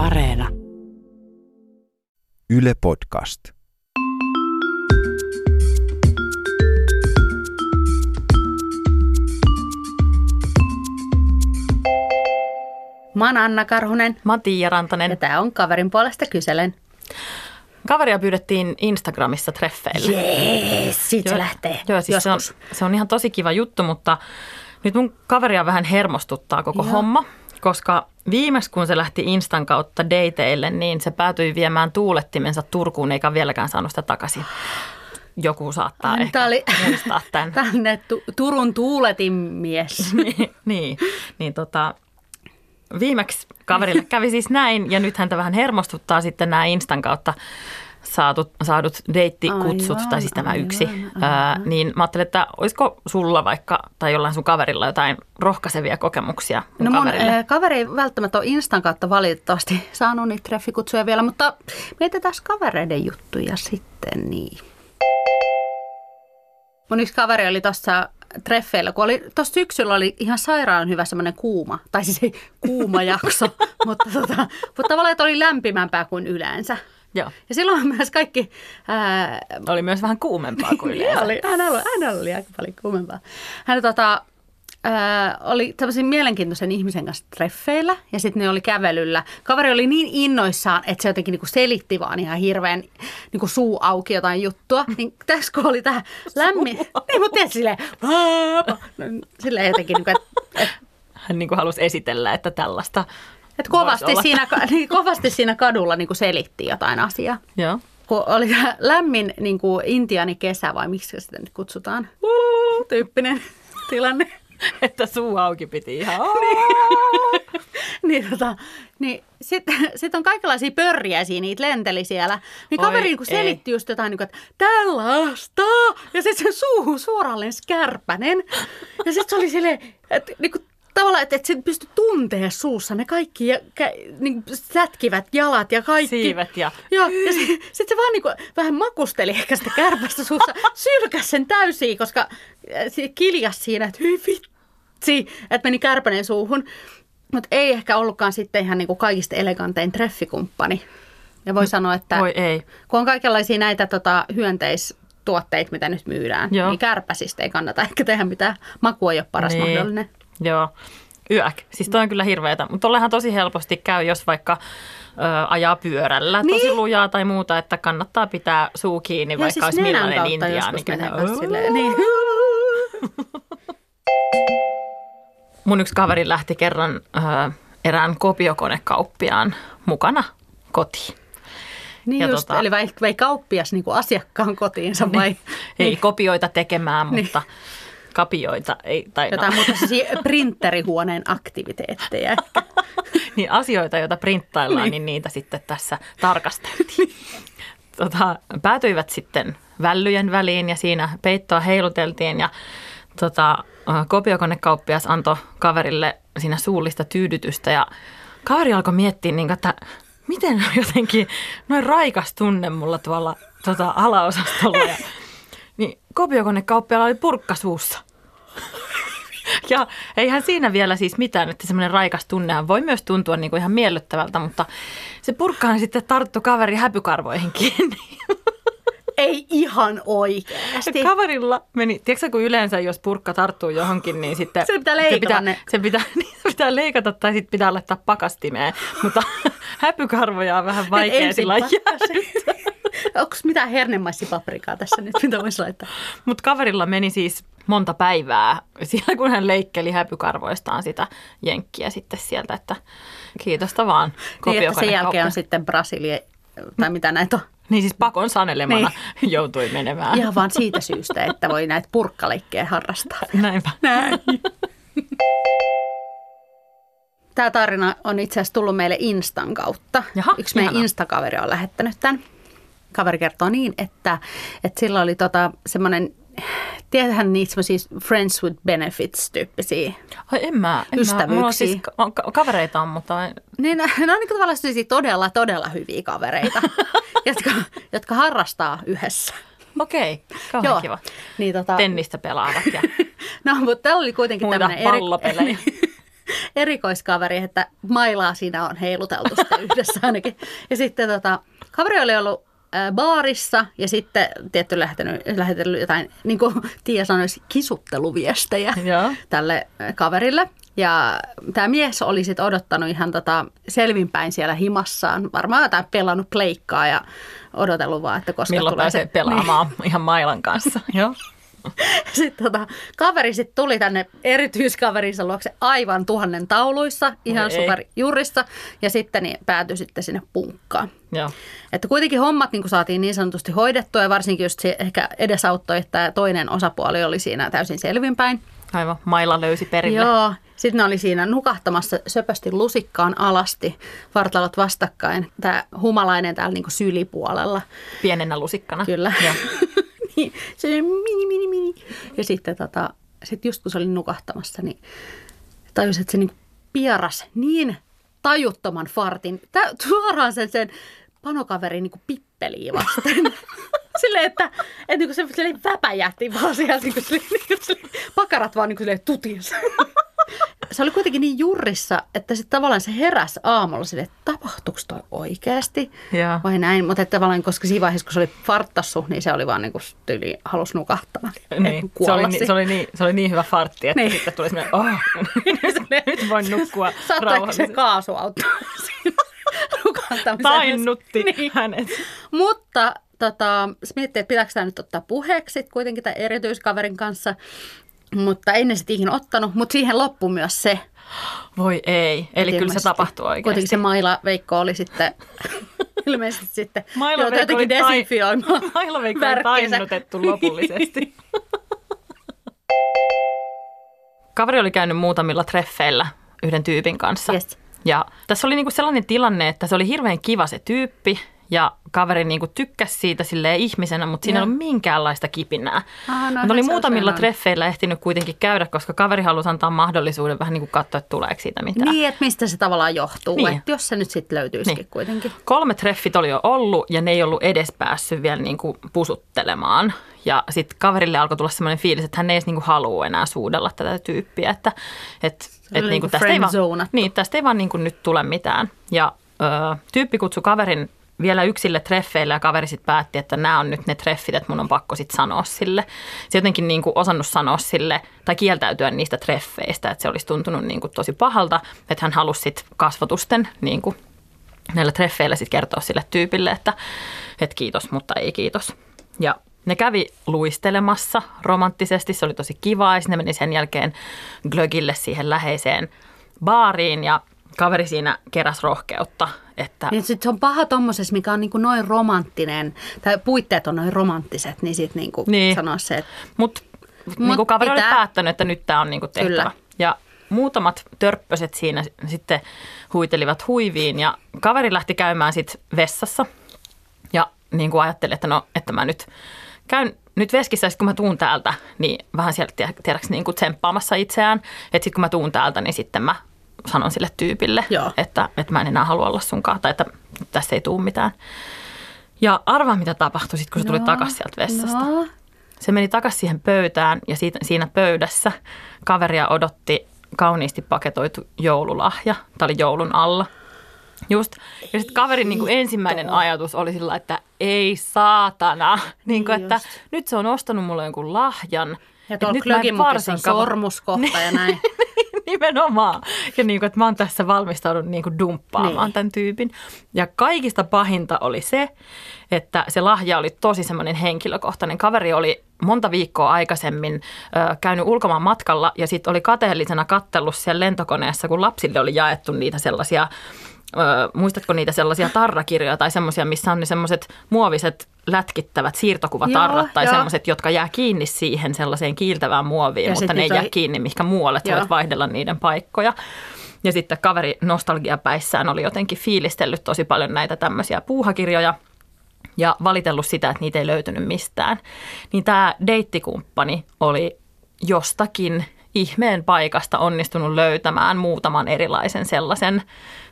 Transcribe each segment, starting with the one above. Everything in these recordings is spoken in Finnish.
Areena. Yle Podcast. Mä oon Anna Karhunen Mä oon Tiia Rantanen. ja tää on kaverin puolesta kyselen. Kaveria pyydettiin Instagramissa treffeille. Jees, siitä se lähtee. Joo, siis se on, se on ihan tosi kiva juttu, mutta nyt mun kaveria vähän hermostuttaa koko Joo. homma, koska viimeksi kun se lähti Instan kautta dateille, niin se päätyi viemään tuulettimensa Turkuun eikä vieläkään saanut sitä takaisin. Joku saattaa Ai, ehkä oli- muistaa tämän. Tänne tu- Turun tuuletin mies. niin, niin, niin tota, viimeksi kaverille kävi siis näin ja nyt häntä vähän hermostuttaa sitten nämä Instan kautta saadut, saadut deittikutsut, Aivan, tai siis tämä aivan, yksi. aivan. Ää, niin mä ajattelin, että olisiko sulla vaikka tai jollain sun kaverilla jotain rohkaisevia kokemuksia mun No mun kaverille? äh, kaveri ei välttämättä ole Instan kautta valitettavasti saanut niitä treffikutsuja vielä, mutta mietitään kavereiden juttuja sitten niin. Mun yksi kaveri oli tuossa treffeillä, kun oli, tuossa syksyllä oli ihan sairaan hyvä semmoinen kuuma, tai siis ei kuuma jakso, mutta, tota, mutta tavallaan, että oli lämpimämpää kuin yleensä. Joo. Ja silloin myös kaikki ää, Oli myös vähän kuumempaa kuin yleensä. oli, hänellä, hänellä oli aika paljon kuumempaa. Hän tota, ää, oli tämmöisen mielenkiintoisen ihmisen kanssa treffeillä ja sitten ne oli kävelyllä. Kaveri oli niin innoissaan, että se jotenkin niinku selitti vaan ihan hirveän niinku suu auki jotain juttua. Niin tässä kun oli tämä lämmin, niin mutta silleen. No, silleen jotenkin, niinku, että et, Hän niin kuin halusi esitellä, että tällaista et kovasti, siinä, niin, kovasti siinä kadulla niinku selitti jotain asiaa. Joo. kun oli lämmin niin kuin intiani kesä vai miksi sitä nyt kutsutaan, tyyppinen tilanne. Että suu auki piti ihan. niin tota, niin sitten sit on kaikenlaisia pörjäisiä, niitä lenteli siellä. Niin Oi, kaveri niin ei. selitti just jotain, niin kuin, että tällaista. Ja sitten se suuhun suoraan lensi kärpänen. Ja sitten se oli silleen, että niin kuin, tavallaan, että, että se pystyi tuntea suussa ne kaikki ja, kä, niin kuin sätkivät jalat ja kaikki. Siivet ja Joo, ja sitten sit se vaan niinku vähän makusteli ehkä sitä kärpästä suussa, sylkäs sen täysiin, koska äh, se kiljas siinä, että hyi vitsi, että meni kärpänen suuhun. Mutta ei ehkä ollutkaan sitten ihan niinku kaikista elegantein treffikumppani. Ja voi sanoa, että voi ei. kun on kaikenlaisia näitä tota, hyönteistuotteita, mitä nyt myydään, Joo. niin kärpäsistä ei kannata ehkä tehdä mitään. Maku ei ole paras Niin. mahdollinen. Joo, yök. Siis toi on kyllä hirveetä. Mutta tollehan tosi helposti käy, jos vaikka ö, ajaa pyörällä tosi Niin. lujaa tai muuta, että kannattaa pitää suu kiinni, vaikka siis olisi millainen intiaani. silleen, niin. Mun yksi kaveri lähti kerran ö, erään kopiokonekauppiaan mukana kotiin. Niin Ja just, tota- eli vei, vei kauppias niin kuin asiakkaan kotiinsa vai? Ei kopioita tekemään, Niin. Kapioita ei. Tai Jotain no, muuta sellaisia printerihuoneen aktiviteetteja. niin asioita, joita printtaillaan, Niin. niin. niitä sitten tässä tarkasteltiin. tota, päätyivät sitten vällyjen väliin ja siinä peittoa heiluteltiin ja tota, kopiokonekauppias antoi kaverille siinä suullista tyydytystä ja kaveri alkoi miettiä, niin, että miten jotenkin noin raikas tunne mulla tuolla tota, alaosastolla. Ja, niin kopiokonekauppialla oli purkka suussa. Ja eihän siinä vielä siis mitään, että semmoinen raikas tunnehan voi myös tuntua niin kuin ihan miellyttävältä, mutta se purkkaan sitten tarttu kaveri häpykarvoihin kiinni. Ei ihan oikeasti. Kaverilla meni, tiedätkö kun yleensä jos purkka tarttuu johonkin, niin sitten Se pitää leikata se pitää, ne. se pitää, niin, se pitää leikata tai sitten pitää laittaa pakastimeen, mutta häpykarvoja on vähän vaikea sillä pakkasen. Onko mitään hernemaisipaprikaa tässä nyt, mitä voisi laittaa? Mutta kaverilla meni siis monta päivää siellä, kun hän leikkeli häpykarvoistaan sitä jenkkiä sitten sieltä, että kiitosta vaan Niin, että sen jälkeen on sitten Brasilia, tai mitä näitä on. Niin siis pakon sanelemana joutui menemään. Ihan vaan siitä syystä, että voi näitä purkkaleikkejä harrastaa. Näinpä. Näin. Tämä tarina on itse asiassa tullut meille Instan kautta. Jaha, Yksi meidän. Instakaveri on lähettänyt tämän. Kaveri kertoo niin, että, että sillä oli tota semmoinen, tiedähän niitä semmoisia friends with benefits tyyppisiä. Ai en mä. En mä. Mulla on siis Ystävyyksiä. ka- ka- kavereita on, mutta en- Niin, ne on niin tavallaan todella, todella hyviä kavereita, jotka, jotka harrastaa yhdessä. okei, kauhean kiva. Niin, tota, Tennistä pelaavat ja No, mutta täällä oli kuitenkin Muita tämmöinen pallopelejä. erikoiskaveri, että mailaa siinä on heiluteltu sitten yhdessä ainakin. Ja sitten tota, kaveri oli ollut baarissa ja sitten tietty lähettänyt, lähetellyt jotain, niin kuin Tiia sanoisi, kisutteluviestejä Joo. tälle kaverille. Ja tämä mies oli sitten odottanut ihan tota selvinpäin siellä himassaan, varmaan jotain pelannut pleikkaa ja odotellut vaan, että koska Milloin tulee se, pelaamaan ihan mailan kanssa. Joo. Sitten tota, kaveri sitten tuli tänne erityiskaverinsa luokse aivan tuhannen tauluissa, ihan ei. superjurissa, ja sitten niin päätyi sitten sinne punkkaan. Joo. Että kuitenkin hommat niin saatiin niin sanotusti hoidettua, ja varsinkin just se ehkä edesauttoi, että toinen osapuoli oli siinä täysin selvinpäin. Aivan. Maila löysi perille. Joo. Sitten ne oli siinä nukahtamassa söpösti lusikkaan alasti, vartalot vastakkain. Tämä humalainen täällä niin sylipuolella. Pienenä lusikkana. Kyllä. Joo. niin, se mini, mini, mini. Ja sitten tota, sit just kun se oli nukahtamassa, niin tajusin, että se niin pieras niin tajuttoman fartin, tä, suoraan sen, sen panokaverin niin pippeliin vasten. Silleen, että, että niin se väpäjähti vaan siellä, niin kuin, niin kuin, pakarat vaan niin kuin, silleen tutis. se oli kuitenkin niin jurrissa, että sitten tavallaan se heräsi aamulla silleen, että tapahtuuko toi oikeasti Joo. vai näin. Mutta että tavallaan, koska siinä vaiheessa, kun se oli farttassu, niin se oli vaan niin kuin tyyli, halusi nukahtaa. Niin. Se, oli, ni- se, oli niin, se oli niin hyvä fartti, että Niin. niin. sitten tuli semmoinen, oh, nyt voin nukkua Saattaa ehkä se kaasu auttaa. Tainnutti Niin. hänet. Mutta tota, miettii, että pitääkö tämä nyt ottaa puheeksi kuitenkin tämän erityiskaverin kanssa. Mutta ei ne sitten ikinä ottanut, mutta siihen loppui myös se. Voi ei. Eli kyllä se tapahtui oikeasti. Kuitenkin se Maila Veikko oli sitten ilmeisesti sitten Maila Veikko jotenkin tai- desinfioimaan Maila Veikko oli tainnutettu lopullisesti. Kaveri oli käynyt muutamilla treffeillä yhden tyypin kanssa. Yes. Ja tässä oli niinku sellainen tilanne, että se oli hirveän kiva se tyyppi ja kaveri niinku tykkäsi siitä silleen ihmisenä, mutta siinä ei ollut minkäänlaista kipinää. Ah, no Mutta oli muutamilla treffeillä ehtinyt kuitenkin käydä, koska kaveri halusi antaa mahdollisuuden vähän niin kuin katsoa, että tuleeko siitä mitään. Niin, että mistä se tavallaan johtuu. Niin. Että jos se nyt sitten löytyisikin Niin. kuitenkin. Kolme treffit oli jo ollut ja ne ei ollut edes päässyt vielä niin kuin pusuttelemaan. Ja sitten kaverille alkoi tulla sellainen fiilis, että hän ei edes niin kuin halua enää suudella tätä tyyppiä. Että, että, että oli niin kuin niin kuin tästä, ei vaan, niin, tästä ei vaan niin kuin nyt tule mitään. Ja ö, tyyppi kutsui kaverin vielä yksille treffeille ja kaveri sitten päätti, että nämä on nyt ne treffit, että mun on pakko sitten sanoa sille. Se jotenkin niin kuin osannut sanoa sille tai kieltäytyä niistä treffeistä, että se olisi tuntunut niin kuin tosi pahalta, että hän halusi sitten kasvotusten niin kuin näillä treffeillä sitten kertoa sille tyypille, että, että kiitos, mutta ei kiitos. Ja ne kävi luistelemassa romanttisesti, se oli tosi kivaa ja sitten ne meni sen jälkeen glögille siihen läheiseen baariin ja kaveri siinä keräs rohkeutta, että Niin sit se on paha tommosessa, mikä on niinku noin romanttinen, tai puitteet on noin romanttiset, niin sitten niinku Niin. sanoa se, että Mutta niin Mut kuin kaveri oli pitää- päättänyt, että nyt tämä on niin kuin tehtävä. Kyllä. Ja muutamat törppöset siinä sitten huitelivat huiviin ja kaveri lähti käymään sitten vessassa ja niin kuin ajatteli, että no, että mä nyt käyn nyt veskissä, sit kun mä tuun täältä, niin vähän sieltä tie- tiedäks niin kuin tsemppaamassa itseään, että sitten kun mä tuun täältä, niin sitten mä sanon sille tyypille, Joo. että, että mä en enää halua olla sunkaan tai että tässä ei tule mitään. Ja arvaa, mitä tapahtui sitten, kun se tuli No, takaisin sieltä vessasta. No, Se meni takaisin siihen pöytään ja siitä, siinä pöydässä kaveria odotti kauniisti paketoitu joululahja. Tämä oli joulun alla. Just. Ja sitten kaverin niin kuin ensimmäinen ajatus oli sillä, että ei saatana. Niin kuin, että nyt se on ostanut mulle jonkun lahjan. ja tuolla nyt on varsinkaan- sormuskohta ja näin. Nimenomaan. Ja niin kuin, että mä oon tässä valmistaudun niin kuin dumppaamaan Niin. tämän tyypin. Ja kaikista pahinta oli se, että se lahja oli tosi semmoinen henkilökohtainen. Kaveri oli monta viikkoa aikaisemmin ö, käynyt ulkomaan matkalla ja sitten oli kateellisena kattellut siellä lentokoneessa, kun lapsille oli jaettu niitä sellaisia Ö, muistatko niitä sellaisia tarrakirjoja tai semmoisia, missä on ne semmoiset muoviset lätkittävät siirtokuvatarrat Joo, tai joo. semmoiset, jotka jää kiinni siihen sellaiseen kiiltävään muoviin, Ja mutta ne ei jää kiinni mihinkä muualle, että voit vaihdella niiden paikkoja. Ja sitten kaveri nostalgiapäissään oli jotenkin fiilistellyt tosi paljon näitä tämmöisiä puuhakirjoja ja valitellut sitä, että niitä ei löytynyt mistään. Niin tämä deittikumppani oli jostakin ihmeen paikasta onnistunut löytämään muutaman erilaisen sellaisen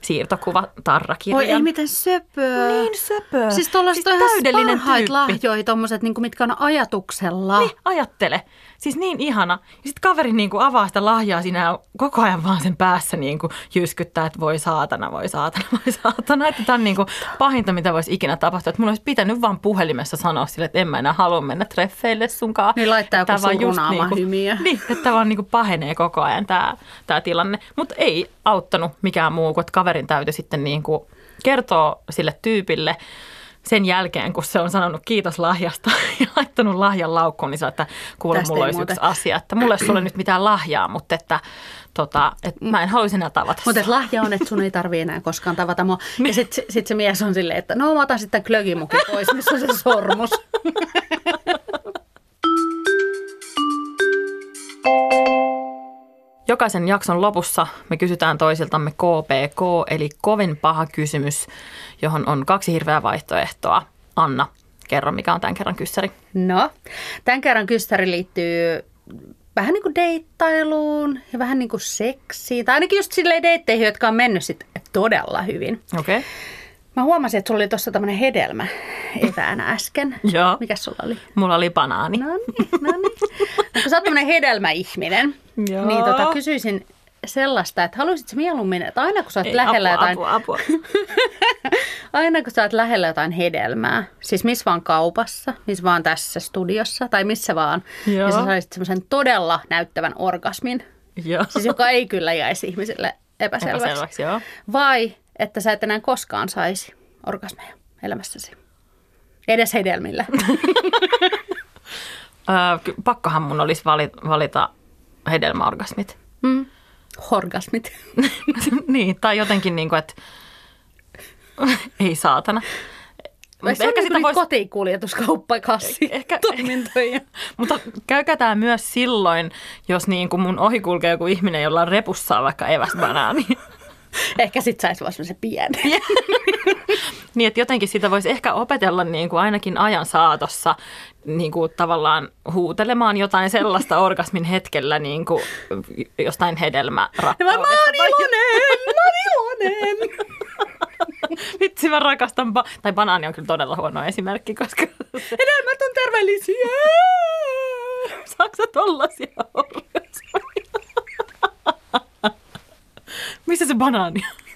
siirtokuva tarrakirjan. Oi ei miten söpöä. Niin söpö. Siis tuollaiset siis on täydellinen tyyppi. lahjoja, tommoset, niin mitkä on ajatuksella. Niin, ajattele. Siis niin ihana. Ja sitten kaveri niin kuin avaa sitä lahjaa siinä ja koko ajan vaan sen päässä niin kuin jyskyttää, että voi saatana, voi saatana, voi saatana. Että tämä on niin kuin pahinta, mitä voisi ikinä tapahtua. Että mulla olisi pitänyt vaan puhelimessa sanoa sille, että en mä enää halua mennä treffeille sunkaan. Niin laittaa joku just surunaama niinku- hymiö. Niin, että tämä vaan niin kuin pahenee koko ajan tämä, tämä tilanne. Mutta ei auttanut mikään muu kuin, että kaverin täytyy sitten niin kuin kertoa sille tyypille, sen jälkeen, kun se on sanonut kiitos lahjasta ja laittanut lahjan laukkuun, niin se, että kuule, Tästä mulla olisi muuten. yksi asia, että mulla ei sulle nyt mitään lahjaa, mutta että, tota, että mä en haluaisi enää tavata Mutta lahja on, että sun ei tarvii enää koskaan tavata mua. Ja sitten sit se mies on silleen, että no mä otan sitten klögimukin pois, missä on se sormus. Jokaisen jakson lopussa me kysytään toisiltamme KPK, eli kovin paha kysymys, johon on kaksi hirveää vaihtoehtoa. Anna, kerro mikä on tämän kerran kyssäri. No, tämän kerran kyssäri liittyy vähän niin kuin deittailuun ja vähän niin kuin seksiin. Tai ainakin just silleen deitteihin, jotka on mennyt sit todella hyvin. Okei. Okay. Mä huomasin, että sulla oli tuossa tämmöinen hedelmä eväänä äsken. Joo. Mikäs sulla oli? Mulla oli banaani. No niin, no niin. No, kun sä oot tämmöinen hedelmäihminen, Joo. niin tota, kysyisin sellaista, että haluaisitko mieluummin, että aina kun sä oot Ei, lähellä apua, jotain, apua, apua. aina kun sä oot lähellä jotain hedelmää, siis missä vaan kaupassa, missä vaan tässä studiossa tai missä vaan, Joo. ja sä saisit semmoisen todella näyttävän orgasmin, Joo. siis joka ei kyllä jäisi ihmiselle epäselväksi. Epäselväksi, joo. Vai että sä et enää koskaan saisi orgasmeja elämässäsi. Edes hedelmillä. Pakkohan mun olisi valita hedelmäorgasmit. Mm. Orgasmit. niin, tai jotenkin niin kuin, että ei saatana. Vai se on ehkä niin sitä kuin vois- kotikuljetuskauppakassi Ehkä- toimintoja. Mutta käykää tämä myös silloin, jos niin kuin mun ohi kulkee joku ihminen, jolla on repussa vaikka eväsbanaani. Ehkä sit saisi vaan semmoisen pienen. niin, että jotenkin sitä voisi ehkä opetella niin kuin ainakin ajan saatossa niin kuin tavallaan huutelemaan jotain sellaista orgasmin hetkellä niin kuin jostain hedelmärakkaudesta. mä, mä oon iloinen, mä oon iloinen. Vitsi, mä rakastan. Ba- tai banaani on kyllä todella huono esimerkki, koska Hedelmät on terveellisiä. saako sä tollasia orgasmeja? Missä se banaani on?